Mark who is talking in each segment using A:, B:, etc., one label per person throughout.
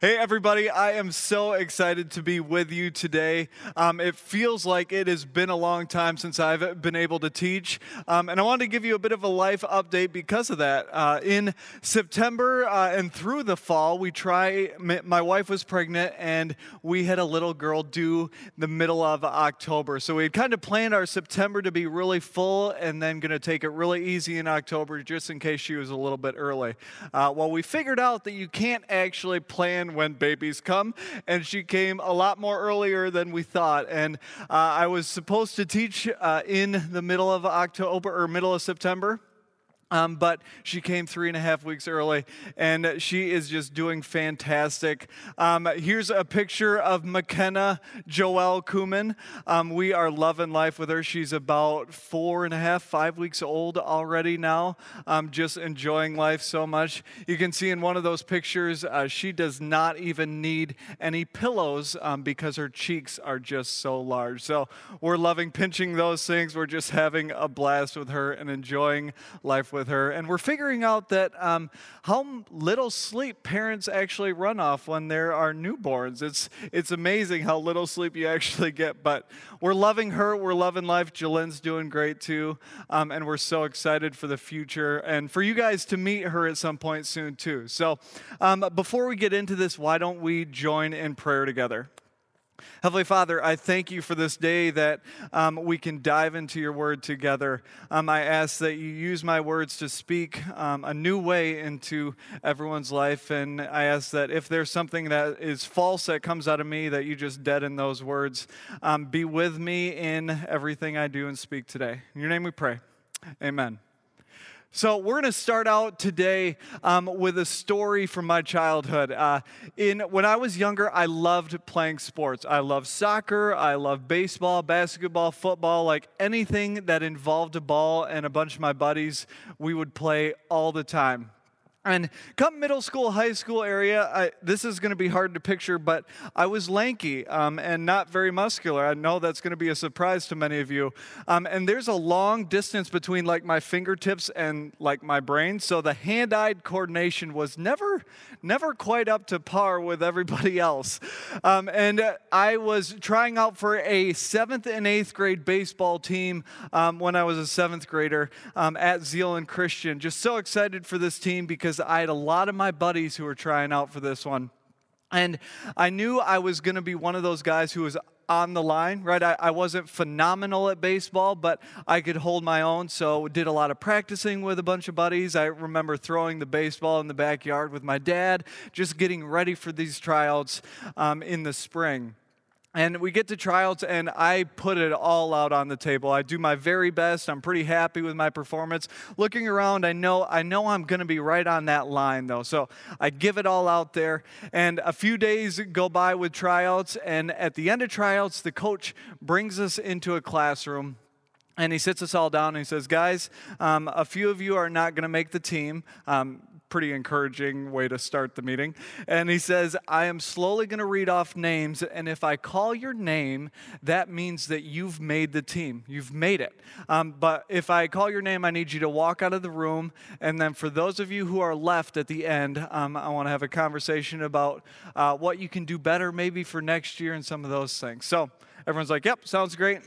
A: Hey, everybody, I am so excited to be with you today. Um, it feels like it has been a long time since I've been able to teach. Um, and I wanted to give you a bit of a life update because of that. Uh, in September uh, and through the fall, we try, my wife was pregnant and we had a little girl due the middle of October. So we had kind of planned our September to be really full and then going to take it really easy in October just in case she was a little bit early. Uh, well, we figured out that you can't actually plan when babies come, and she came a lot more earlier than we thought. And uh, I was supposed to teach uh, in the middle of October or middle of September. Um, but she came three and a half weeks early, and she is just doing fantastic. Um, here's a picture of McKenna Joelle Kuman. Um, we are loving life with her. She's about four and a half, five weeks old already now, um, just enjoying life so much. You can see in one of those pictures, uh, she does not even need any pillows um, because her cheeks are just so large. So we're loving pinching those things. We're just having a blast with her and enjoying life with with her, and we're figuring out that um, how little sleep parents actually run off when there are newborns. It's it's amazing how little sleep you actually get. But we're loving her. We're loving life. Jalen's doing great too, um, and we're so excited for the future and for you guys to meet her at some point soon too. So um, before we get into this, why don't we join in prayer together? Heavenly Father, I thank you for this day that um, we can dive into your word together. Um, I ask that you use my words to speak um, a new way into everyone's life. And I ask that if there's something that is false that comes out of me, that you just deaden those words. Um, be with me in everything I do and speak today. In your name we pray. Amen. So, we're going to start out today um, with a story from my childhood. Uh, in, when I was younger, I loved playing sports. I loved soccer, I loved baseball, basketball, football, like anything that involved a ball and a bunch of my buddies, we would play all the time. And come middle school, high school area, I, this is going to be hard to picture, but I was lanky um, and not very muscular. I know that's going to be a surprise to many of you. Um, and there's a long distance between like my fingertips and like my brain, so the hand-eye coordination was never, never quite up to par with everybody else. Um, and I was trying out for a seventh and eighth grade baseball team um, when I was a seventh grader um, at Zeeland Christian. Just so excited for this team because because I had a lot of my buddies who were trying out for this one. And I knew I was going to be one of those guys who was on the line, right? I, I, wasn't phenomenal at baseball, but I could hold my own. So did a lot of practicing with a bunch of buddies. I remember throwing the baseball in the backyard with my dad, just getting ready for these tryouts um, in the spring. And we get to tryouts, and I put it all out on the table. I do my very best. I'm pretty happy with my performance. Looking around, I know I know I'm going to be right on that line, though. So I give it all out there. And a few days go by with tryouts, and at the end of tryouts, the coach brings us into a classroom and he sits us all down and he says, Guys, um, a few of you are not going to make the team. Um, pretty encouraging way to start the meeting. And he says, I am slowly going to read off names, and if I call your name, that means that you've made the team. You've made it. Um, but if I call your name, I need you to walk out of the room. And then for those of you who are left at the end, um, I want to have a conversation about uh, what you can do better maybe for next year and some of those things. So everyone's like, yep, sounds great.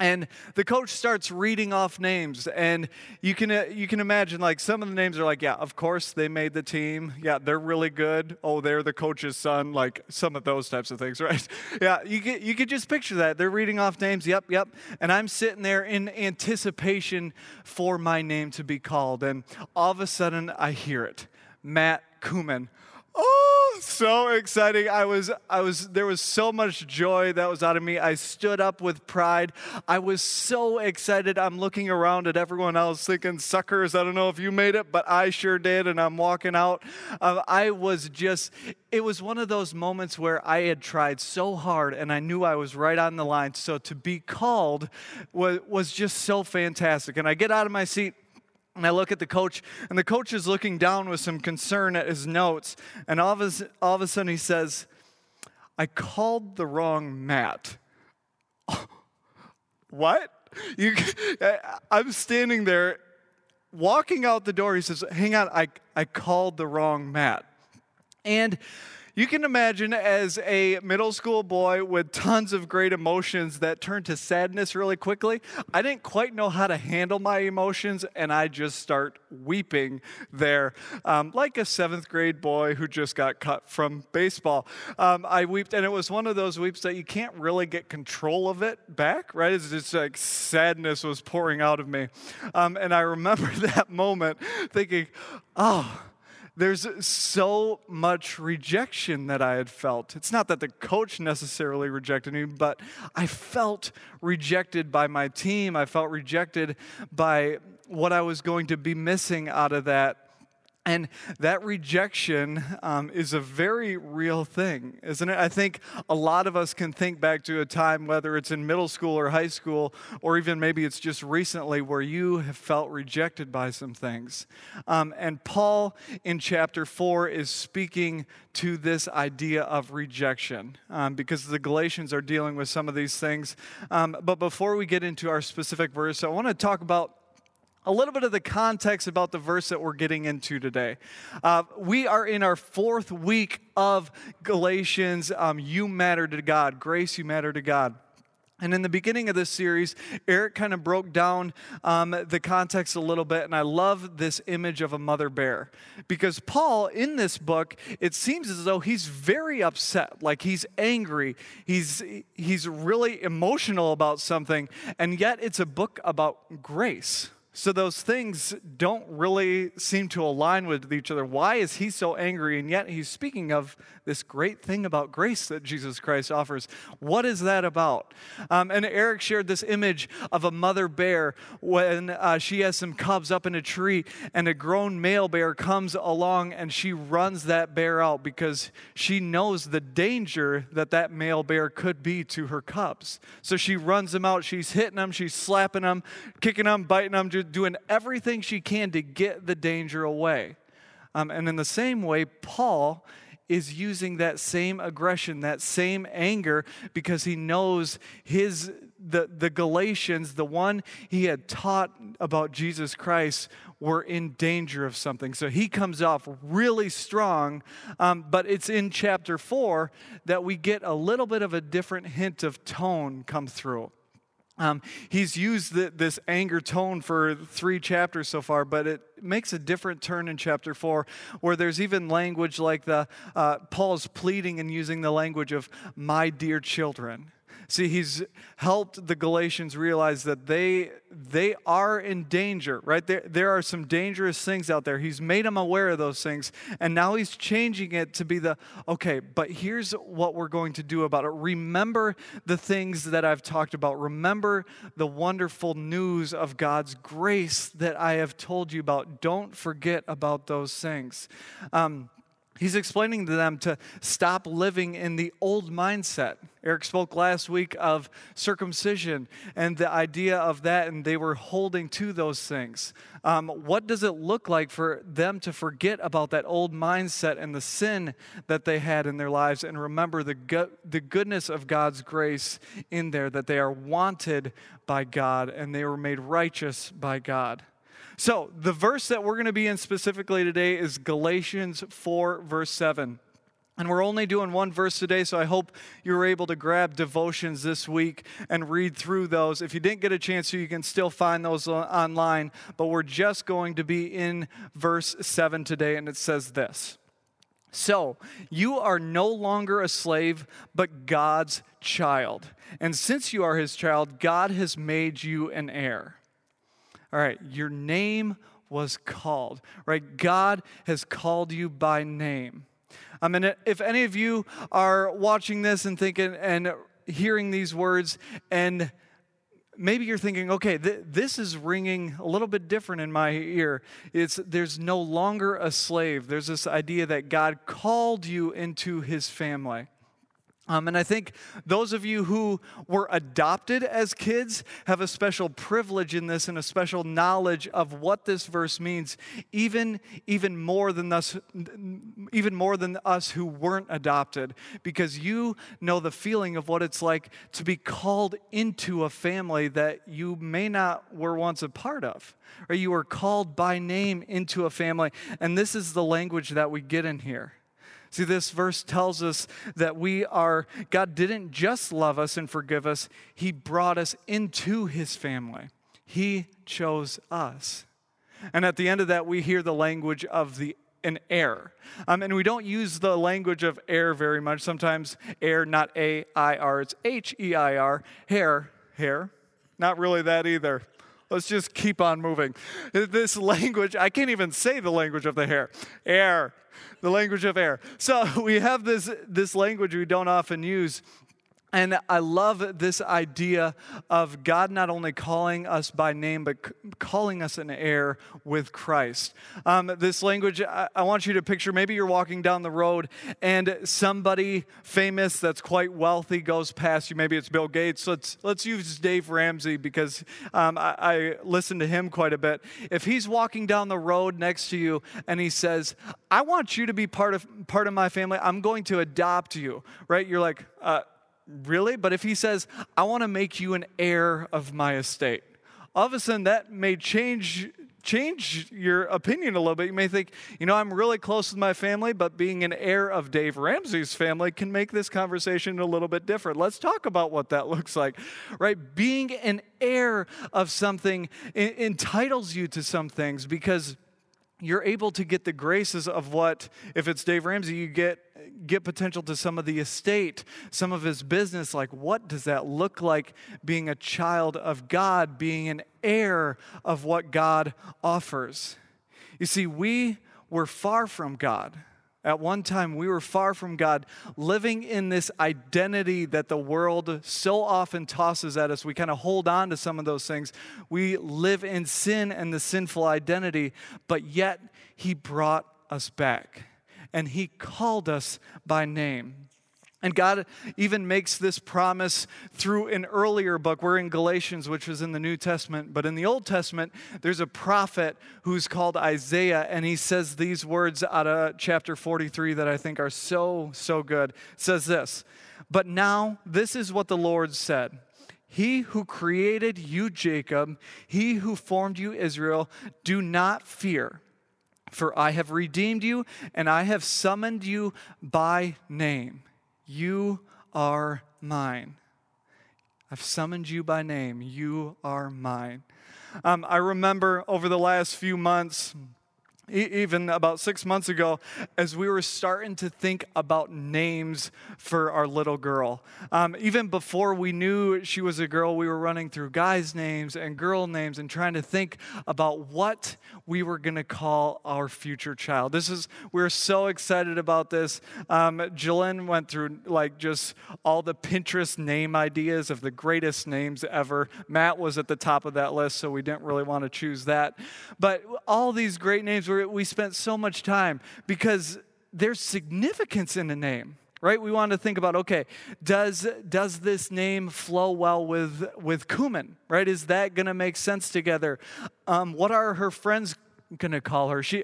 A: And the coach starts reading off names, and you can uh, you can imagine like some of the names are like, yeah, of course they made the team. Yeah, they're really good. Oh, they're the coach's son. Like some of those types of things, right? Yeah, you get you could just picture that. They're reading off names. Yep, yep. And I'm sitting there in anticipation for my name to be called, and all of a sudden I hear it, Matt Kuman. Oh, so exciting. I was I was there was so much joy that was out of me. I stood up with pride. I was so excited. I'm looking around at everyone else thinking, "Suckers, I don't know if you made it, but I sure did." And I'm walking out. Uh, I was just it was one of those moments where I had tried so hard and I knew I was right on the line. So to be called was was just so fantastic. And I get out of my seat and I look at the coach, and the coach is looking down with some concern at his notes. And all of a, all of a sudden he says, I called the wrong Matt. what? You, I'm standing there walking out the door. He says, Hang on, I, I called the wrong Matt. And you can imagine as a middle school boy with tons of great emotions that turned to sadness really quickly, I didn't quite know how to handle my emotions, and I just start weeping there, um, like a seventh grade boy who just got cut from baseball. Um, I wept, and it was one of those weeps that you can't really get control of it back, right? It's just like sadness was pouring out of me. Um, and I remember that moment thinking, oh, there's so much rejection that I had felt. It's not that the coach necessarily rejected me, but I felt rejected by my team. I felt rejected by what I was going to be missing out of that and that rejection um, is a very real thing, isn't it? I think a lot of us can think back to a time, whether it's in middle school or high school, or even maybe it's just recently, where you have felt rejected by some things. Um, and Paul in chapter 4 is speaking to this idea of rejection um, because the Galatians are dealing with some of these things. Um, but before we get into our specific verse, I want to talk about a little bit of the context about the verse that we're getting into today. Uh, we are in our fourth week of Galatians. Um, you matter to God, grace, you matter to God. And in the beginning of this series, Eric kind of broke down um, the context a little bit, and I love this image of a mother bear. Because Paul, in this book, it seems as though he's very upset, like he's angry, he's, he's really emotional about something, and yet it's a book about grace. So those things don't really seem to align with each other. Why is he so angry? And yet he's speaking of this great thing about grace that Jesus Christ offers. What is that about? Um, and Eric shared this image of a mother bear when uh, she has some cubs up in a tree, and a grown male bear comes along and she runs that bear out because she knows the danger that that male bear could be to her cubs. So she runs them out. She's hitting them, she's slapping them, kicking them, biting them doing everything she can to get the danger away. Um, and in the same way, Paul is using that same aggression, that same anger, because he knows his the, the Galatians, the one he had taught about Jesus Christ, were in danger of something. So he comes off really strong, um, but it's in chapter four that we get a little bit of a different hint of tone come through. Um, he's used the, this anger tone for three chapters so far, but it makes a different turn in chapter four, where there's even language like the uh, Paul's pleading and using the language of "my dear children." See, he's helped the Galatians realize that they they are in danger, right? There, there are some dangerous things out there. He's made them aware of those things, and now he's changing it to be the okay, but here's what we're going to do about it. Remember the things that I've talked about. Remember the wonderful news of God's grace that I have told you about. Don't forget about those things. Um, He's explaining to them to stop living in the old mindset. Eric spoke last week of circumcision and the idea of that, and they were holding to those things. Um, what does it look like for them to forget about that old mindset and the sin that they had in their lives and remember the, go- the goodness of God's grace in there, that they are wanted by God and they were made righteous by God? So, the verse that we're going to be in specifically today is Galatians 4, verse 7. And we're only doing one verse today, so I hope you were able to grab devotions this week and read through those. If you didn't get a chance to, you can still find those online. But we're just going to be in verse 7 today, and it says this So, you are no longer a slave, but God's child. And since you are his child, God has made you an heir. All right, your name was called, right? God has called you by name. I mean, if any of you are watching this and thinking and hearing these words, and maybe you're thinking, okay, th- this is ringing a little bit different in my ear. It's there's no longer a slave. There's this idea that God called you into his family. Um, and I think those of you who were adopted as kids have a special privilege in this and a special knowledge of what this verse means, even, even, more than us, even more than us who weren't adopted, because you know the feeling of what it's like to be called into a family that you may not were once a part of, or you were called by name into a family. And this is the language that we get in here. See, this verse tells us that we are, God didn't just love us and forgive us, He brought us into His family. He chose us. And at the end of that, we hear the language of the an heir. Um, and we don't use the language of heir very much. Sometimes heir, not A I R, it's H E I R, hair, hair. Not really that either. Let's just keep on moving. This language, I can't even say the language of the hair. Air, the language of air. So we have this, this language we don't often use and I love this idea of God not only calling us by name, but calling us an heir with Christ. Um, this language, I-, I want you to picture maybe you're walking down the road and somebody famous that's quite wealthy goes past you. Maybe it's Bill Gates. Let's, let's use Dave Ramsey because um, I, I listen to him quite a bit. If he's walking down the road next to you and he says, I want you to be part of, part of my family, I'm going to adopt you, right? You're like, uh, really? But if he says, I want to make you an heir of my estate, all of a sudden that may change change your opinion a little bit. You may think, you know, I'm really close with my family, but being an heir of Dave Ramsey's family can make this conversation a little bit different. Let's talk about what that looks like, right? Being an heir of something entitles you to some things because you're able to get the graces of what, if it's Dave Ramsey, you get get potential to some of the estate, some of his business. Like, what does that look like being a child of God, being an heir of what God offers? You see, we were far from God. At one time, we were far from God, living in this identity that the world so often tosses at us. We kind of hold on to some of those things. We live in sin and the sinful identity, but yet He brought us back and He called us by name. And God even makes this promise through an earlier book. We're in Galatians, which was in the New Testament. But in the Old Testament, there's a prophet who's called Isaiah, and he says these words out of chapter 43 that I think are so, so good. It says this But now, this is what the Lord said. He who created you, Jacob, he who formed you, Israel, do not fear, for I have redeemed you and I have summoned you by name. You are mine. I've summoned you by name. You are mine. Um, I remember over the last few months, even about six months ago, as we were starting to think about names for our little girl. Um, even before we knew she was a girl, we were running through guys' names and girl names and trying to think about what we were going to call our future child. This is, we are so excited about this. Um, Jalen went through like just all the Pinterest name ideas of the greatest names ever. Matt was at the top of that list, so we didn't really want to choose that. But all these great names we spent so much time because there's significance in a name right? We want to think about okay does does this name flow well with with Kuman right? Is that going to make sense together? Um, what are her friends gonna call her she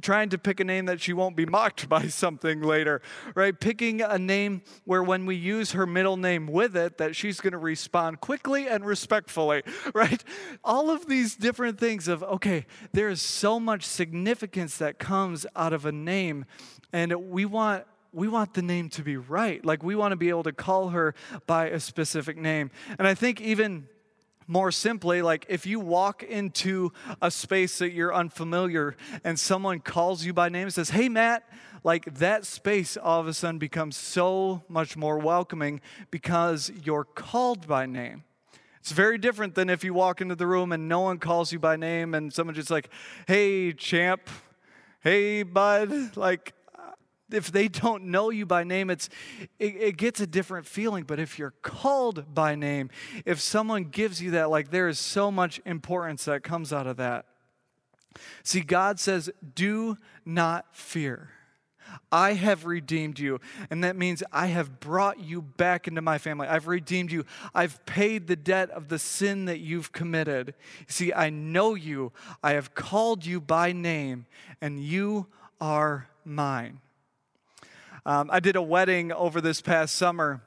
A: trying to pick a name that she won't be mocked by something later right picking a name where when we use her middle name with it that she's gonna respond quickly and respectfully right all of these different things of okay there is so much significance that comes out of a name and we want we want the name to be right. Like, we want to be able to call her by a specific name. And I think even more simply, like if you walk into a space that you're unfamiliar and someone calls you by name and says, Hey, Matt, like that space all of a sudden becomes so much more welcoming because you're called by name. It's very different than if you walk into the room and no one calls you by name and someone just like, Hey, champ, hey, bud. Like, if they don't know you by name, it's, it, it, gets a different feeling. But if you're called by name, if someone gives you that, like there is so much importance that comes out of that. See, God says, do not fear. I have redeemed you. And that means I have brought you back into my family. I've redeemed you. I've paid the debt of the sin that you've committed. See, I know you. I have called you by name, and you are mine. Um, I did a wedding over this past summer.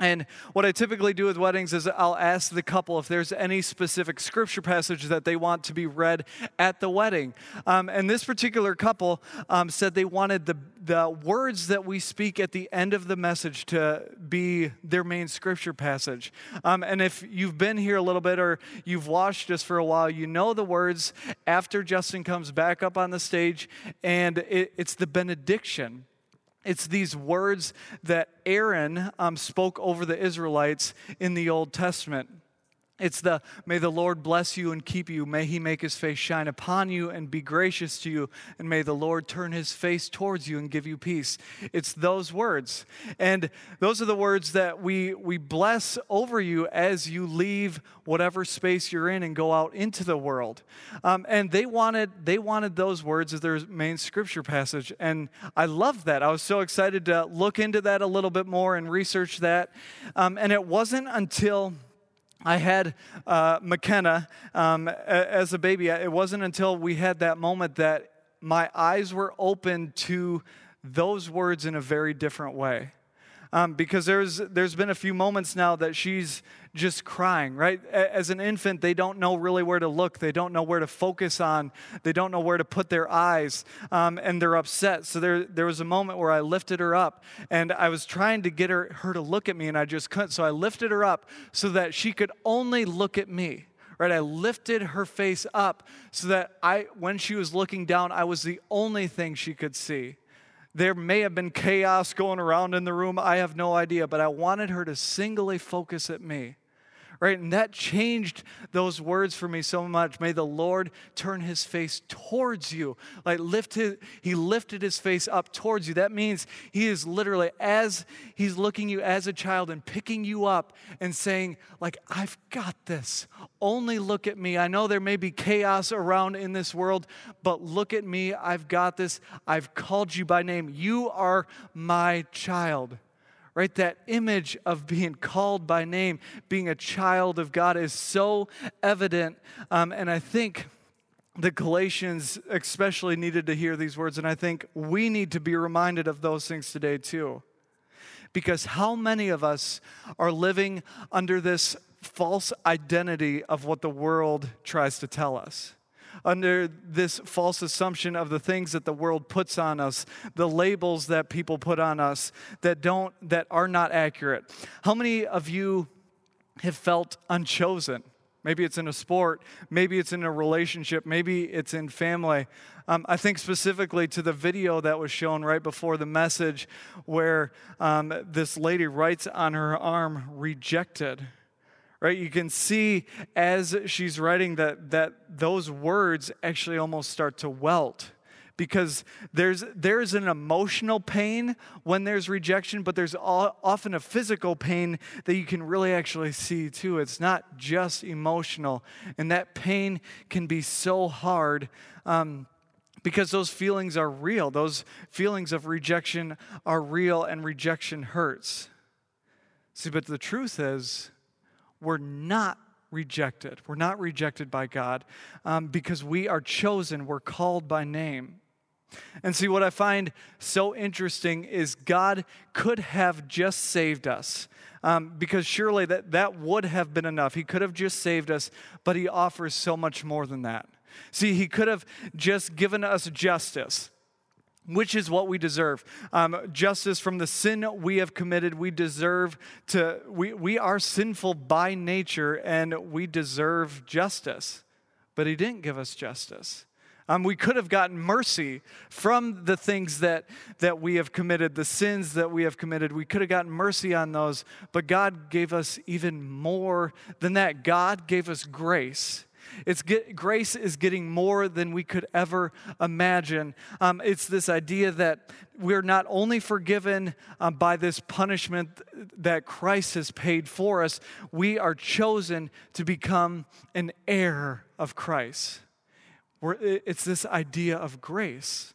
A: And what I typically do with weddings is I'll ask the couple if there's any specific scripture passage that they want to be read at the wedding. Um, and this particular couple um, said they wanted the, the words that we speak at the end of the message to be their main scripture passage. Um, and if you've been here a little bit or you've watched us for a while, you know the words after Justin comes back up on the stage, and it, it's the benediction. It's these words that Aaron um, spoke over the Israelites in the Old Testament. It's the, may the Lord bless you and keep you. May he make his face shine upon you and be gracious to you. And may the Lord turn his face towards you and give you peace. It's those words. And those are the words that we, we bless over you as you leave whatever space you're in and go out into the world. Um, and they wanted, they wanted those words as their main scripture passage. And I loved that. I was so excited to look into that a little bit more and research that. Um, and it wasn't until I had uh, McKenna um, as a baby. It wasn't until we had that moment that my eyes were open to those words in a very different way. Um, because there's, there's been a few moments now that she's just crying, right? As an infant, they don't know really where to look. They don't know where to focus on. They don't know where to put their eyes, um, and they're upset. So there, there was a moment where I lifted her up, and I was trying to get her, her to look at me, and I just couldn't. So I lifted her up so that she could only look at me right i lifted her face up so that i when she was looking down i was the only thing she could see there may have been chaos going around in the room. I have no idea, but I wanted her to singly focus at me right? And that changed those words for me so much. May the Lord turn his face towards you. Like lift his, he lifted his face up towards you. That means he is literally as he's looking you as a child and picking you up and saying, like, I've got this. Only look at me. I know there may be chaos around in this world, but look at me. I've got this. I've called you by name. You are my child right? That image of being called by name, being a child of God is so evident. Um, and I think the Galatians especially needed to hear these words. And I think we need to be reminded of those things today too. Because how many of us are living under this false identity of what the world tries to tell us? Under this false assumption of the things that the world puts on us, the labels that people put on us that don't that are not accurate. How many of you have felt unchosen? Maybe it's in a sport, maybe it's in a relationship, maybe it's in family. Um, I think specifically to the video that was shown right before the message where um, this lady writes on her arm, rejected right? You can see as she's writing that that those words actually almost start to welt because there's there's an emotional pain when there's rejection but there's often a physical pain that you can really actually see too. It's not just emotional and that pain can be so hard um, because those feelings are real. Those feelings of rejection are real and rejection hurts. See but the truth is we're not rejected. We're not rejected by God um, because we are chosen, we're called by name. And see, what I find so interesting is God could have just saved us. Um, because surely that, that would have been enough. He could have just saved us, but He offers so much more than that. See, He could have just given us justice which is what we deserve. Um, justice from the sin we have committed. We deserve to, we, we are sinful by nature and we deserve justice. But He didn't give us justice. Um, we could have gotten mercy from the things that, that we have committed, the sins that we have committed. We could have gotten mercy on those, but God gave us even more than that. God gave us grace. It's get, grace is getting more than we could ever imagine. Um, it's this idea that we're not only forgiven um, by this punishment that Christ has paid for us, we are chosen to become an heir of Christ. We're, it's this idea of grace.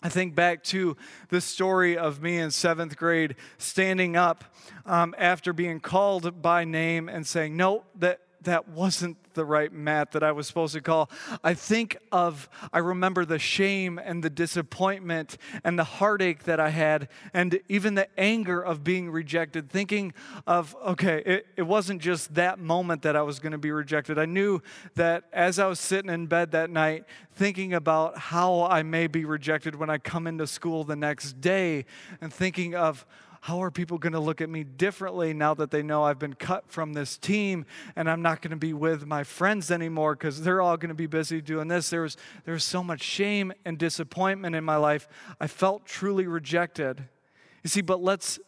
A: I think back to the story of me in seventh grade standing up um, after being called by name and saying, No, that that wasn't the right Matt that I was supposed to call. I think of, I remember the shame and the disappointment and the heartache that I had, and even the anger of being rejected. Thinking of, okay, it, it wasn't just that moment that I was going to be rejected. I knew that as I was sitting in bed that night, thinking about how I may be rejected when I come into school the next day, and thinking of, how are people going to look at me differently now that they know I've been cut from this team and I'm not going to be with my friends anymore because they're all going to be busy doing this? There was, there was so much shame and disappointment in my life. I felt truly rejected. You see, but let's,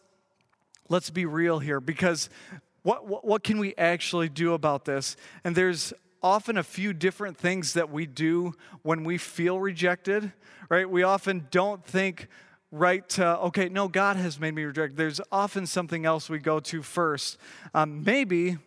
A: let's be real here because what, what, what can we actually do about this? And there's often a few different things that we do when we feel rejected, right? We often don't think, right to, okay, no, God has made me rejected. There's often something else we go to first. Um, maybe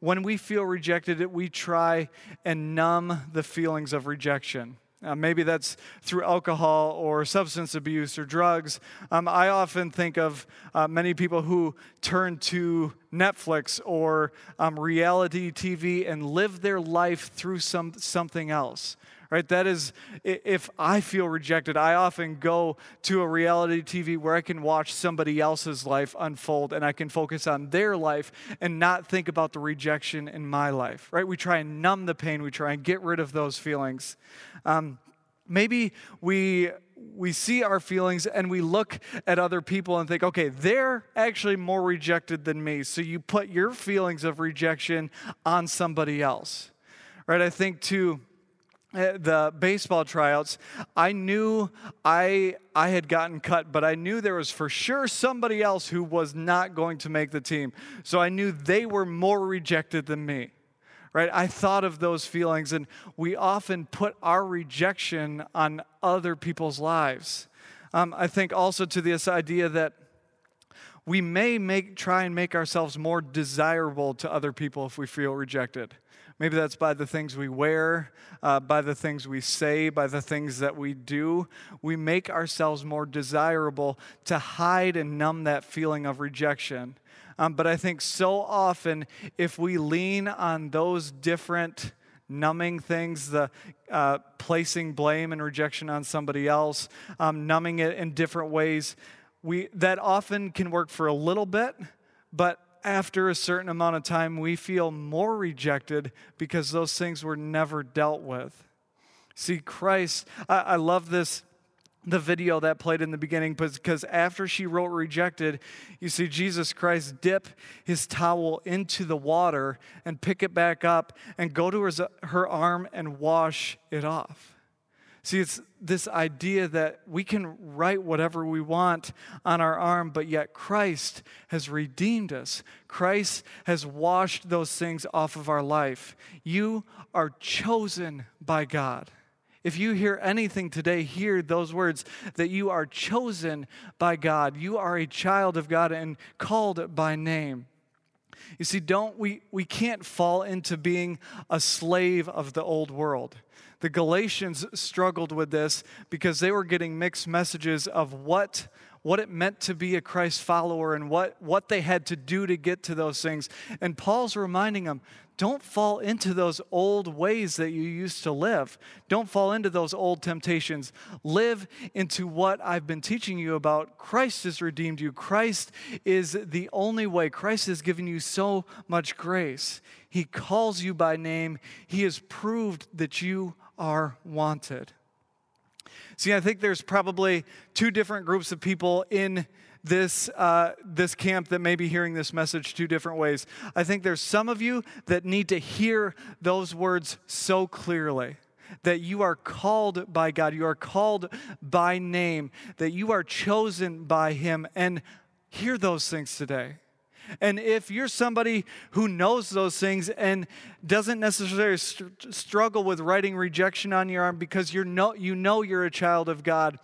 A: when we feel rejected, we try and numb the feelings of rejection. Uh, maybe that's through alcohol or substance abuse or drugs. Um, I often think of uh, many people who turn to Netflix or um, reality TV and live their life through some, something else right? That is, if I feel rejected, I often go to a reality TV where I can watch somebody else's life unfold and I can focus on their life and not think about the rejection in my life, right? We try and numb the pain, we try and get rid of those feelings. Um, maybe we we see our feelings and we look at other people and think, okay, they're actually more rejected than me. So you put your feelings of rejection on somebody else. Right? I think too the baseball tryouts, I knew I I had gotten cut, but I knew there was for sure somebody else who was not going to make the team. So I knew they were more rejected than me. Right? I thought of those feelings and we often put our rejection on other people's lives. Um, I think also to this idea that we may make try and make ourselves more desirable to other people if we feel rejected. Maybe that's by the things we wear, uh, by the things we say, by the things that we do. We make ourselves more desirable to hide and numb that feeling of rejection. Um, but I think so often, if we lean on those different numbing things, the uh, placing blame and rejection on somebody else, um, numbing it in different ways, we, that often can work for a little bit, but after a certain amount of time, we feel more rejected because those things were never dealt with. See, Christ, I, I love this the video that played in the beginning because after she wrote rejected, you see Jesus Christ dip his towel into the water and pick it back up and go to her, her arm and wash it off. See, it's this idea that we can write whatever we want on our arm, but yet Christ has redeemed us. Christ has washed those things off of our life. You are chosen by God. If you hear anything today, hear those words that you are chosen by God. You are a child of God and called by name. You see, don't we we can't fall into being a slave of the old world. The Galatians struggled with this because they were getting mixed messages of what, what it meant to be a Christ follower and what, what they had to do to get to those things. And Paul's reminding them don't fall into those old ways that you used to live. Don't fall into those old temptations. Live into what I've been teaching you about. Christ has redeemed you. Christ is the only way. Christ has given you so much grace. He calls you by name. He has proved that you are wanted. See, I think there's probably two different groups of people in this, uh, this camp that may be hearing this message two different ways. I think there's some of you that need to hear those words so clearly that you are called by God, you are called by name, that you are chosen by Him, and hear those things today. And if you're somebody who knows those things and doesn't necessarily st- struggle with writing rejection on your arm because you know, you know you're a child of God,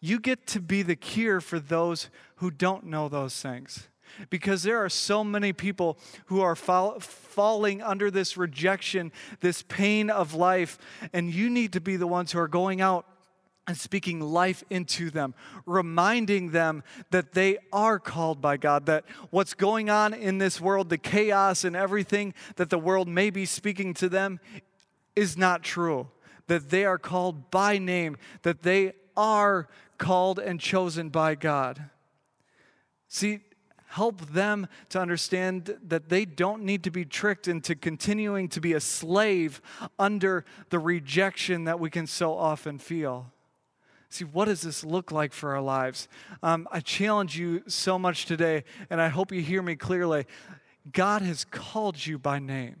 A: you get to be the cure for those who don't know those things. Because there are so many people who are fall, falling under this rejection, this pain of life, and you need to be the ones who are going out and speaking life into them, reminding them that they are called by God, that what's going on in this world, the chaos and everything that the world may be speaking to them, is not true. That they are called by name, that they are called and chosen by God. See, help them to understand that they don't need to be tricked into continuing to be a slave under the rejection that we can so often feel. See, what does this look like for our lives? Um, I challenge you so much today, and I hope you hear me clearly. God has called you by name.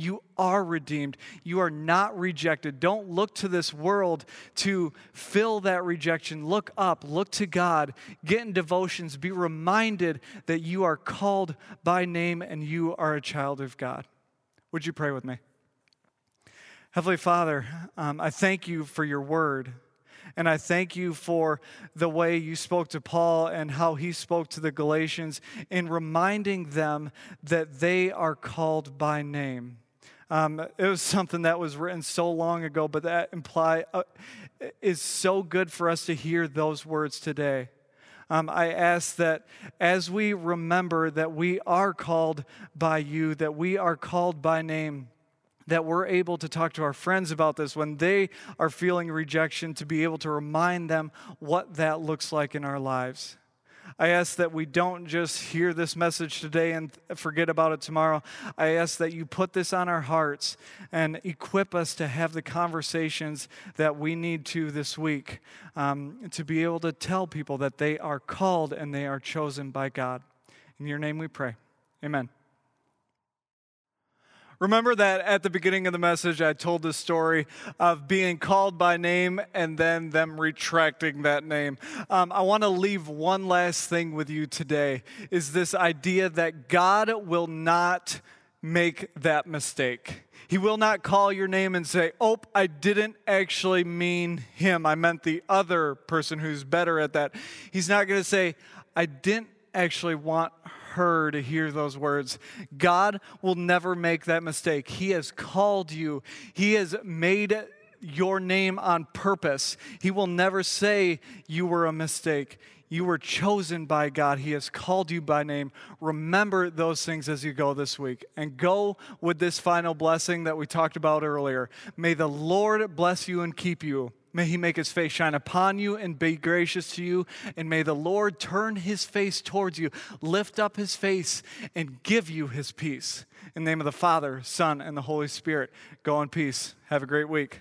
A: You are redeemed. You are not rejected. Don't look to this world to fill that rejection. Look up, look to God, get in devotions, be reminded that you are called by name and you are a child of God. Would you pray with me? Heavenly Father, um, I thank you for your word. And I thank you for the way you spoke to Paul and how he spoke to the Galatians in reminding them that they are called by name. Um, it was something that was written so long ago, but that imply uh, is so good for us to hear those words today. Um, I ask that as we remember that we are called by you, that we are called by name, that we're able to talk to our friends about this when they are feeling rejection, to be able to remind them what that looks like in our lives. I ask that we don't just hear this message today and forget about it tomorrow. I ask that you put this on our hearts and equip us to have the conversations that we need to this week um, to be able to tell people that they are called and they are chosen by God. In your name we pray. Amen. Remember that at the beginning of the message, I told the story of being called by name and then them retracting that name. Um, I want to leave one last thing with you today is this idea that God will not make that mistake. He will not call your name and say, Oh, I didn't actually mean him. I meant the other person who's better at that. He's not going to say, I didn't actually want her to hear those words. God will never make that mistake. He has called you, He has made your name on purpose. He will never say you were a mistake. You were chosen by God. He has called you by name. Remember those things as you go this week. And go with this final blessing that we talked about earlier. May the Lord bless you and keep you. May he make his face shine upon you and be gracious to you. And may the Lord turn his face towards you, lift up his face, and give you his peace. In the name of the Father, Son, and the Holy Spirit, go in peace. Have a great week.